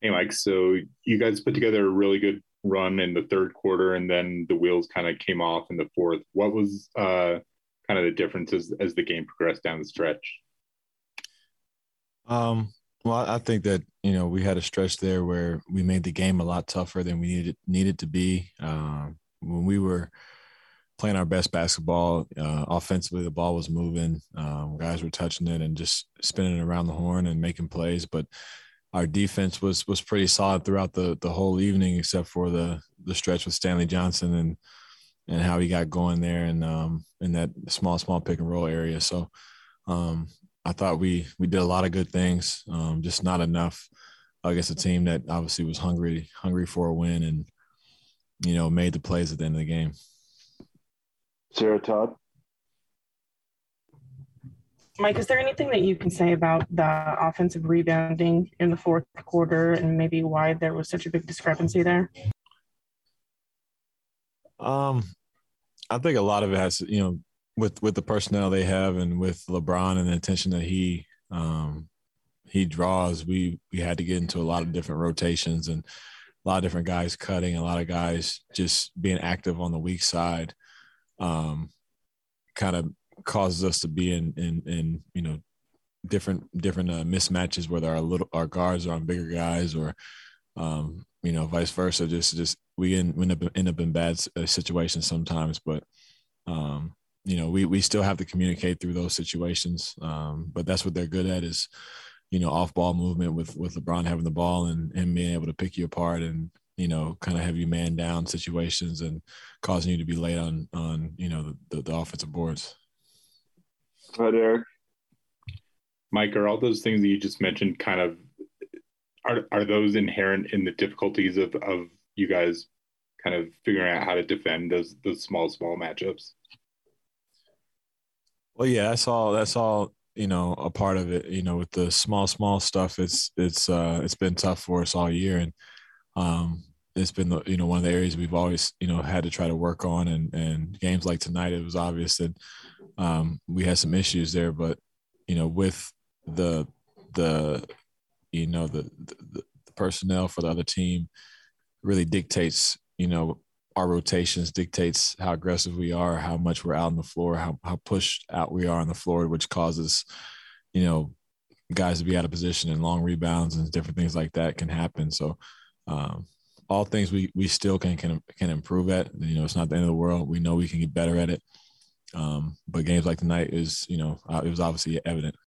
Hey, Mike. So you guys put together a really good run in the third quarter, and then the wheels kind of came off in the fourth. What was uh, kind of the difference as, the game progressed down the stretch? Um, well, I think that you know we had a stretch there where we made the game a lot tougher than we needed needed to be. Um, when we were playing our best basketball, uh, offensively the ball was moving, um, guys were touching it and just spinning around the horn and making plays, but our defense was was pretty solid throughout the the whole evening, except for the the stretch with Stanley Johnson and and how he got going there and um, in that small small pick and roll area. So um, I thought we we did a lot of good things, um, just not enough against a team that obviously was hungry hungry for a win and you know made the plays at the end of the game. Sarah Todd. Mike, is there anything that you can say about the offensive rebounding in the fourth quarter and maybe why there was such a big discrepancy there? Um, I think a lot of it has, you know, with with the personnel they have and with LeBron and the attention that he um, he draws, we we had to get into a lot of different rotations and a lot of different guys cutting, a lot of guys just being active on the weak side. Um, kind of causes us to be in in in you know different different uh, mismatches whether our little our guards are on bigger guys or um, you know vice versa just just we end, up end up in bad uh, situations sometimes but um, you know we we still have to communicate through those situations um, but that's what they're good at is you know off ball movement with with LeBron having the ball and and being able to pick you apart and you know kind of have you man down situations and causing you to be late on on you know the, the, the offensive boards. Hi, Eric. Mike, are all those things that you just mentioned kind of are are those inherent in the difficulties of of you guys kind of figuring out how to defend those those small small matchups? Well, yeah, that's all. That's all. You know, a part of it. You know, with the small small stuff, it's it's uh it's been tough for us all year, and um, it's been the, you know one of the areas we've always you know had to try to work on, and and games like tonight, it was obvious that um, we had some issues there, but you know, with the the you know the, the, the personnel for the other team really dictates you know our rotations dictates how aggressive we are, how much we're out on the floor, how how pushed out we are on the floor, which causes you know guys to be out of position and long rebounds and different things like that can happen. So um, all things we we still can can can improve at. You know, it's not the end of the world. We know we can get better at it. Um, but games like tonight is, you know, uh, it was obviously evident.